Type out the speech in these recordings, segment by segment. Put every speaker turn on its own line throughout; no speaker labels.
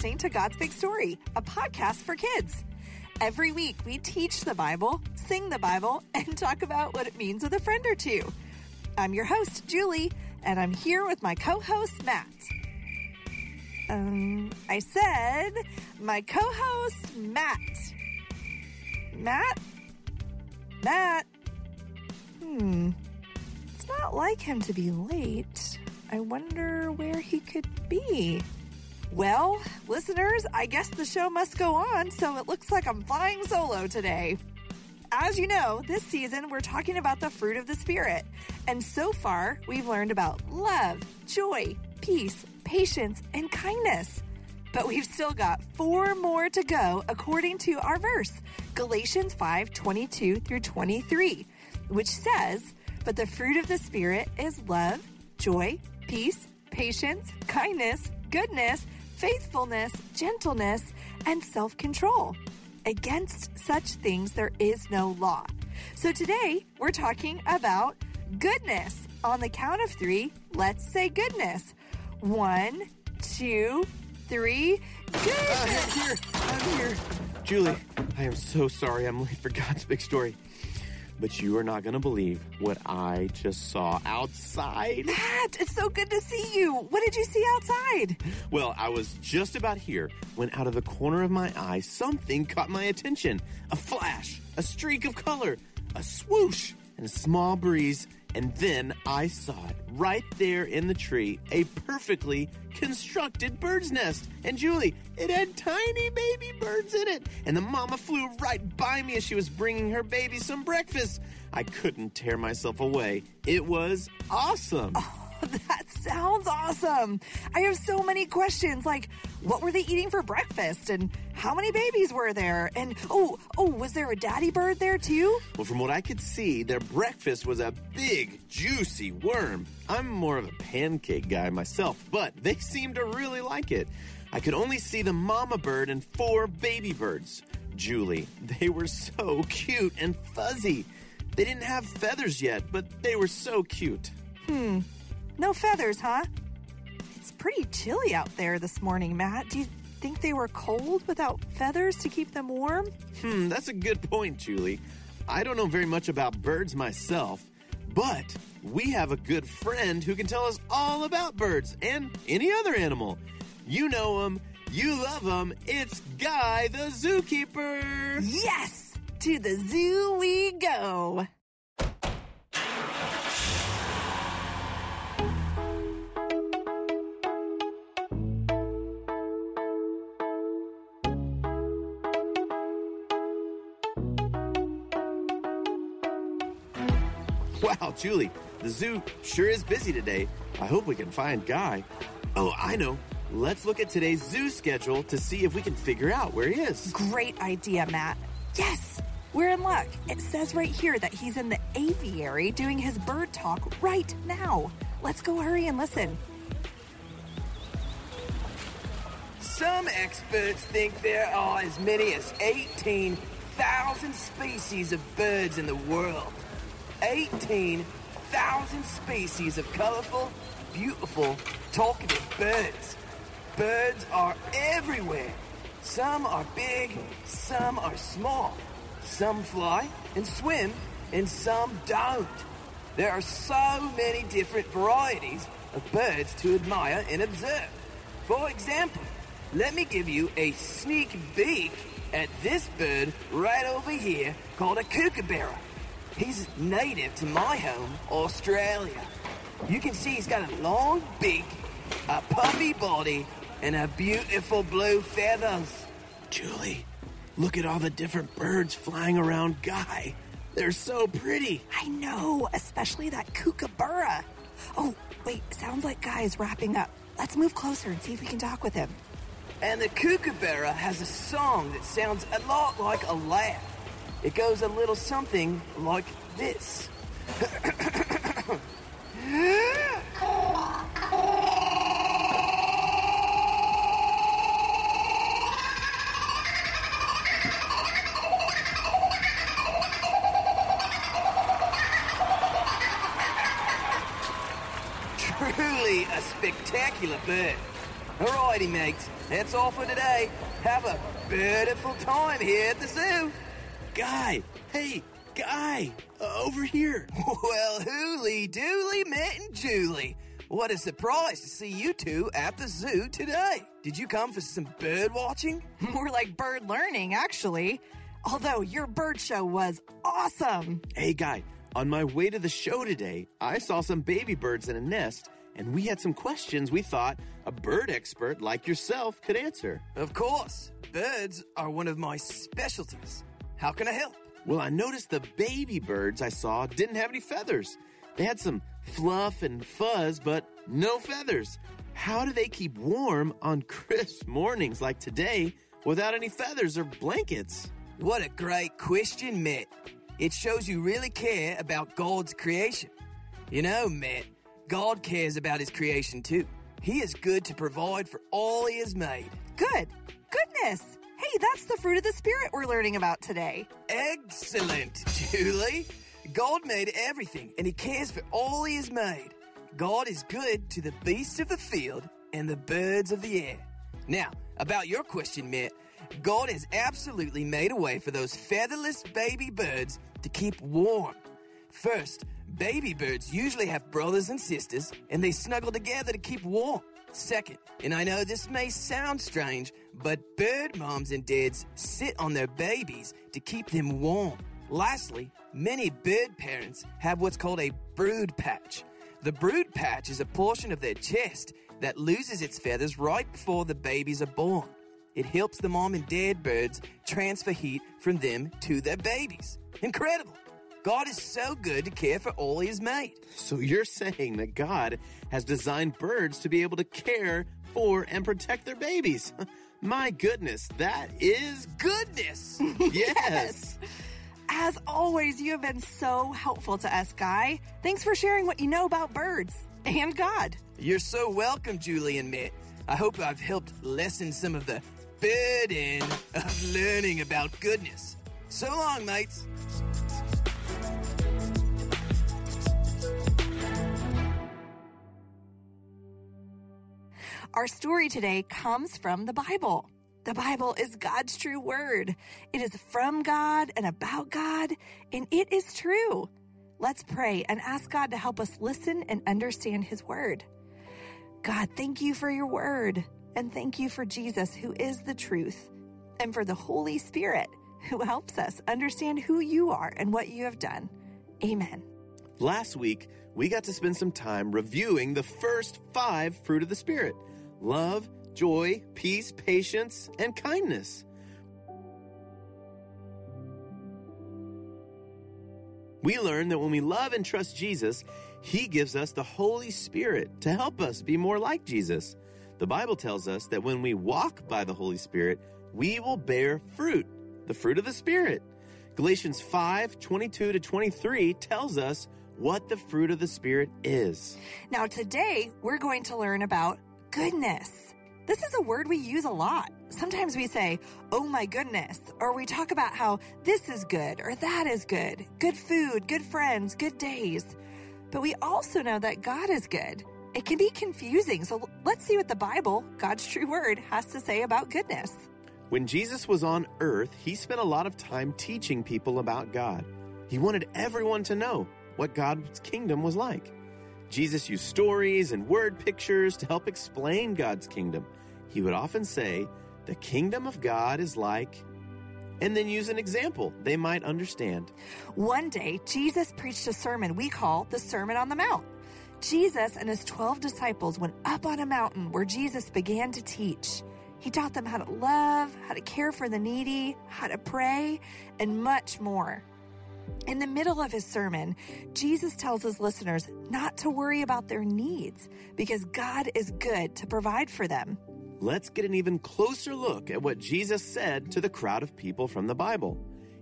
listening to God's Big Story, a podcast for kids. Every week, we teach the Bible, sing the Bible, and talk about what it means with a friend or two. I'm your host, Julie, and I'm here with my co host, Matt. Um, I said my co host, Matt. Matt? Matt? Hmm. It's not like him to be late. I wonder where he could be. Well, listeners, I guess the show must go on, so it looks like I'm flying solo today. As you know, this season we're talking about the fruit of the Spirit. And so far, we've learned about love, joy, peace, patience, and kindness. But we've still got four more to go according to our verse, Galatians 5 22 through 23, which says, But the fruit of the Spirit is love, joy, peace, patience, kindness, goodness, faithfulness, gentleness, and self control. Against such things there is no law. So today we're talking about goodness. On the count of three, let's say goodness. One, two, three. Uh, goodness.
I'm here. I'm here. Julie, I am so sorry I'm late for God's big story. But you are not going to believe what I just saw outside.
Matt, it's so good to see you. What did you see outside?
Well, I was just about here when out of the corner of my eye, something caught my attention. A flash, a streak of color, a swoosh, and a small breeze. And then I saw it right there in the tree, a perfectly constructed bird's nest. And Julie, it had tiny baby birds in it. And the mama flew right by me as she was bringing her baby some breakfast. I couldn't tear myself away. It was awesome.
Oh, that sounds awesome. I have so many questions like what were they eating for breakfast and how many babies were there? And oh, oh, was there a daddy bird there too?
Well, from what I could see, their breakfast was a big, juicy worm. I'm more of a pancake guy myself, but they seemed to really like it. I could only see the mama bird and four baby birds. Julie, they were so cute and fuzzy. They didn't have feathers yet, but they were so cute.
Hmm. No feathers, huh? It's pretty chilly out there this morning, Matt. Do you think they were cold without feathers to keep them warm?
Hmm, that's a good point, Julie. I don't know very much about birds myself, but we have a good friend who can tell us all about birds and any other animal. You know him, you love him. It's Guy the Zookeeper.
Yes! To the zoo we go.
Wow, Julie, the zoo sure is busy today. I hope we can find Guy. Oh, I know. Let's look at today's zoo schedule to see if we can figure out where he is.
Great idea, Matt. Yes, we're in luck. It says right here that he's in the aviary doing his bird talk right now. Let's go hurry and listen.
Some experts think there are as many as 18,000 species of birds in the world. 18,000 species of colorful, beautiful, talkative birds. Birds are everywhere. Some are big, some are small. Some fly and swim, and some don't. There are so many different varieties of birds to admire and observe. For example, let me give you a sneak peek at this bird right over here called a kookaburra. He's native to my home, Australia. You can see he's got a long beak, a puffy body, and a beautiful blue feathers.
Julie, look at all the different birds flying around Guy. They're so pretty.
I know, especially that kookaburra. Oh, wait, sounds like Guy is wrapping up. Let's move closer and see if we can talk with him.
And the kookaburra has a song that sounds a lot like a laugh. It goes a little something like this. Truly a spectacular bird. Alrighty, mates, that's all for today. Have a beautiful time here at the zoo.
Guy, hey, Guy, uh, over here.
Well, hooly dooly, Matt and Julie. What a surprise to see you two at the zoo today. Did you come for some bird watching?
More like bird learning, actually. Although your bird show was awesome.
Hey, Guy, on my way to the show today, I saw some baby birds in a nest, and we had some questions we thought a bird expert like yourself could answer.
Of course, birds are one of my specialties. How can I help?
Well, I noticed the baby birds I saw didn't have any feathers. They had some fluff and fuzz, but no feathers. How do they keep warm on crisp mornings like today without any feathers or blankets?
What a great question, Matt. It shows you really care about God's creation. You know, Matt, God cares about his creation too. He is good to provide for all he has made.
Good. Goodness. Hey, that's the fruit of the Spirit we're learning about today.
Excellent, Julie. God made everything and he cares for all he has made. God is good to the beasts of the field and the birds of the air. Now, about your question, Matt, God has absolutely made a way for those featherless baby birds to keep warm. First, baby birds usually have brothers and sisters and they snuggle together to keep warm. Second, and I know this may sound strange, but bird moms and dads sit on their babies to keep them warm. Lastly, many bird parents have what's called a brood patch. The brood patch is a portion of their chest that loses its feathers right before the babies are born. It helps the mom and dad birds transfer heat from them to their babies. Incredible! God is so good to care for all He has made.
So you're saying that God has designed birds to be able to care for and protect their babies. My goodness, that is
Goodness!
yes.
As always, you have been so helpful to us, Guy. Thanks for sharing what you know about birds and God.
You're so welcome, Julie and Matt. I hope I've helped lessen some of the burden of learning about goodness. So long, mates.
Our story today comes from the Bible. The Bible is God's true word. It is from God and about God, and it is true. Let's pray and ask God to help us listen and understand his word. God, thank you for your word, and thank you for Jesus, who is the truth, and for the Holy Spirit, who helps us understand who you are and what you have done. Amen.
Last week, we got to spend some time reviewing the first five fruit of the Spirit love, joy, peace, patience, and kindness. We learn that when we love and trust Jesus, He gives us the Holy Spirit to help us be more like Jesus. The Bible tells us that when we walk by the Holy Spirit, we will bear fruit, the fruit of the Spirit. Galatians 5 22 to 23 tells us what the fruit of the Spirit is.
Now, today we're going to learn about goodness. This is a word we use a lot. Sometimes we say, oh my goodness, or we talk about how this is good or that is good, good food, good friends, good days. But we also know that God is good. It can be confusing, so let's see what the Bible, God's true word, has to say about goodness.
When Jesus was on earth, he spent a lot of time teaching people about God. He wanted everyone to know what God's kingdom was like. Jesus used stories and word pictures to help explain God's kingdom. he would often say, The kingdom of God is like, and then use an example they might understand.
One day, Jesus preached a sermon we call the Sermon on the Mount. Jesus and his 12 disciples went up on a mountain where Jesus began to teach. He taught them how to love, how to care for the needy, how to pray, and much more. In the middle of his sermon, Jesus tells his listeners not to worry about their needs because God is good to provide for them.
Let's get an even closer look at what Jesus said to the crowd of people from the Bible.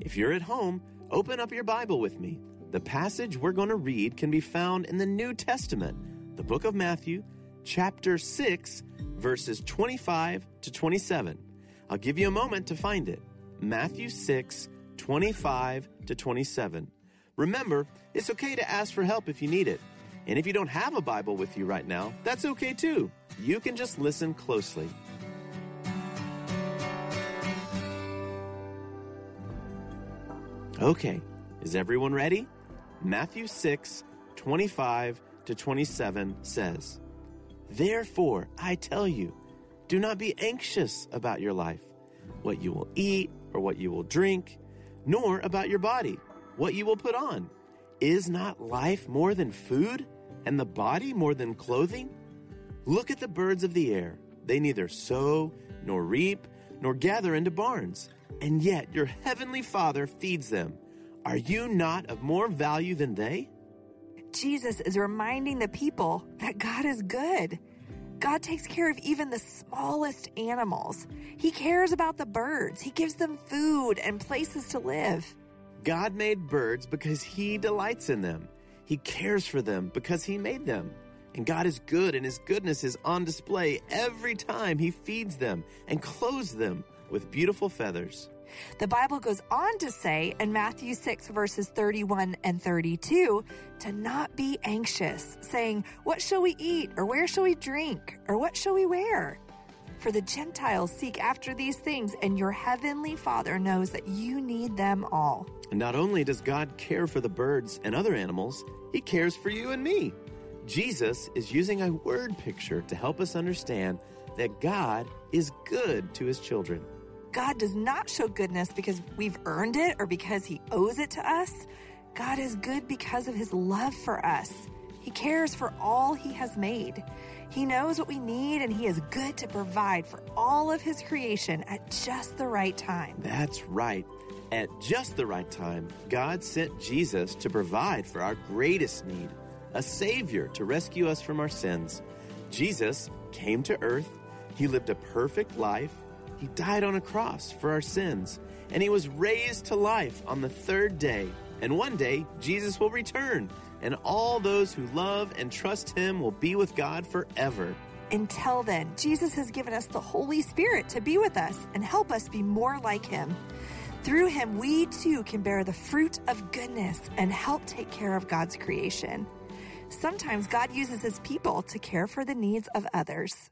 If you're at home, open up your Bible with me. The passage we're going to read can be found in the New Testament, the book of Matthew, chapter 6, verses 25 to 27. I'll give you a moment to find it. Matthew 6, 25 to 27. Remember, it's okay to ask for help if you need it. And if you don't have a Bible with you right now, that's okay too. You can just listen closely. Okay, is everyone ready? Matthew 6, 25 to 27 says, Therefore, I tell you, do not be anxious about your life, what you will eat or what you will drink, nor about your body, what you will put on. Is not life more than food, and the body more than clothing? Look at the birds of the air. They neither sow, nor reap, nor gather into barns, and yet your heavenly Father feeds them. Are you not of more value than they?
Jesus is reminding the people that God is good. God takes care of even the smallest animals. He cares about the birds. He gives them food and places to live.
God made birds because He delights in them. He cares for them because He made them. And God is good, and His goodness is on display every time He feeds them and clothes them with beautiful feathers.
The Bible goes on to say in Matthew 6, verses 31 and 32, to not be anxious, saying, What shall we eat? Or where shall we drink? Or what shall we wear? For the Gentiles seek after these things, and your heavenly Father knows that you need them all.
And not only does God care for the birds and other animals, He cares for you and me. Jesus is using a word picture to help us understand that God is good to His children.
God does not show goodness because we've earned it or because He owes it to us. God is good because of His love for us. He cares for all He has made. He knows what we need, and He is good to provide for all of His creation at just the right time.
That's right. At just the right time, God sent Jesus to provide for our greatest need a Savior to rescue us from our sins. Jesus came to earth, He lived a perfect life, He died on a cross for our sins, and He was raised to life on the third day. And one day, Jesus will return, and all those who love and trust Him will be with God forever.
Until then, Jesus has given us the Holy Spirit to be with us and help us be more like Him. Through Him, we too can bear the fruit of goodness and help take care of God's creation. Sometimes God uses His people to care for the needs of others.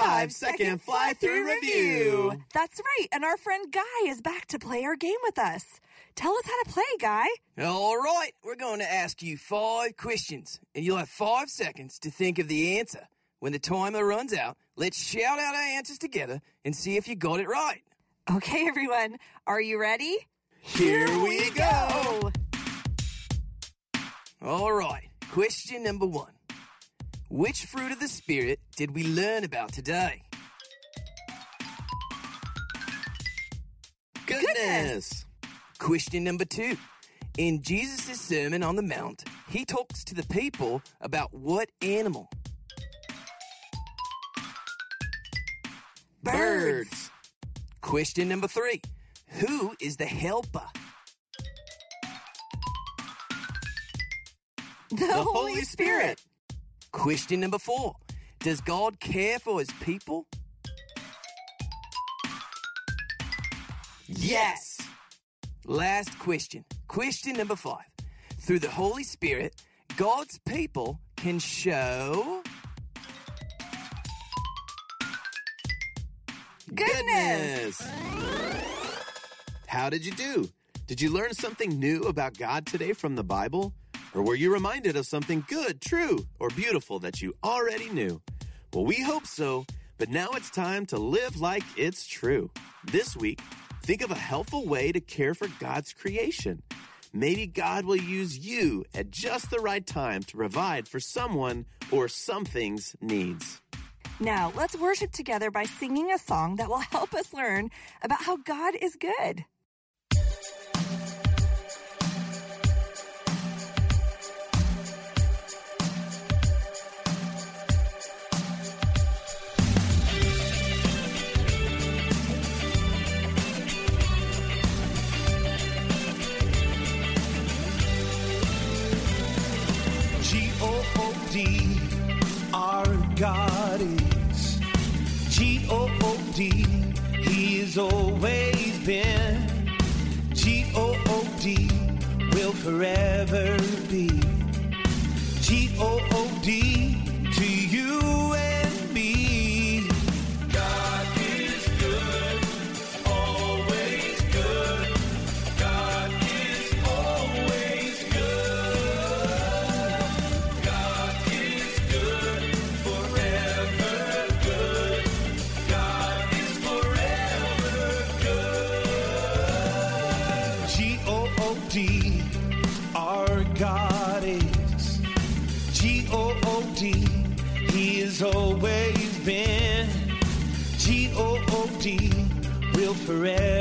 five second fly through review.
That's right. And our friend Guy is back to play our game with us. Tell us how to play, Guy.
All right, we're going to ask you five questions, and you'll have five seconds to think of the answer. When the timer runs out, let's shout out our answers together and see if you got it right.
Okay, everyone. Are you ready?
Here we go.
All right, question number one. Which fruit of the Spirit did we learn about today?
Goodness.
Question number two. In Jesus' Sermon on the Mount, he talks to the people about what animal?
Birds.
Question number three. Who is the helper?
The,
The Holy Spirit.
Question number four. Does God care for his people?
Yes.
Last question. Question number five. Through the Holy Spirit, God's people can show.
Goodness.
How did you do? Did you learn something new about God today from the Bible? Or were you reminded of something good, true, or beautiful that you already knew? Well, we hope so, but now it's time to live like it's true. This week, think of a helpful way to care for God's creation. Maybe God will use you at just the right time to provide for someone or something's needs.
Now, let's worship together by singing a song that will help us learn about how God is good.
He has always been. G O O D, will forever forever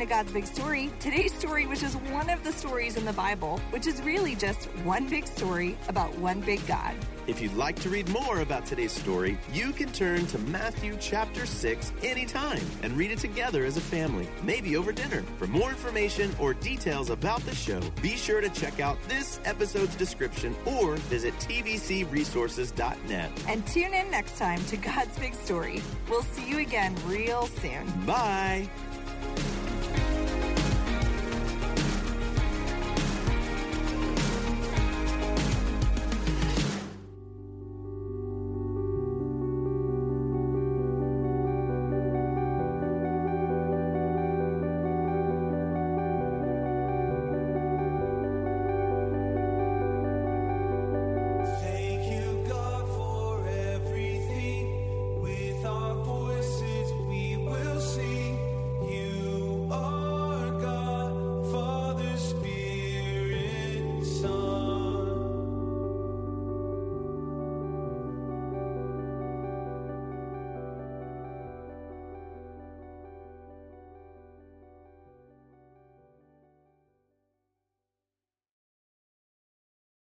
to God's Big Story. Today's story was just one of the stories in the Bible, which is really just one big story about one big God.
If you'd like to read more about today's story, you can turn to Matthew chapter 6 anytime and read it together as a family, maybe over dinner. For more information or details about the show, be sure to check out this episode's description or visit tvcresources.net.
And tune in next time to God's Big Story. We'll see you again real soon.
Bye.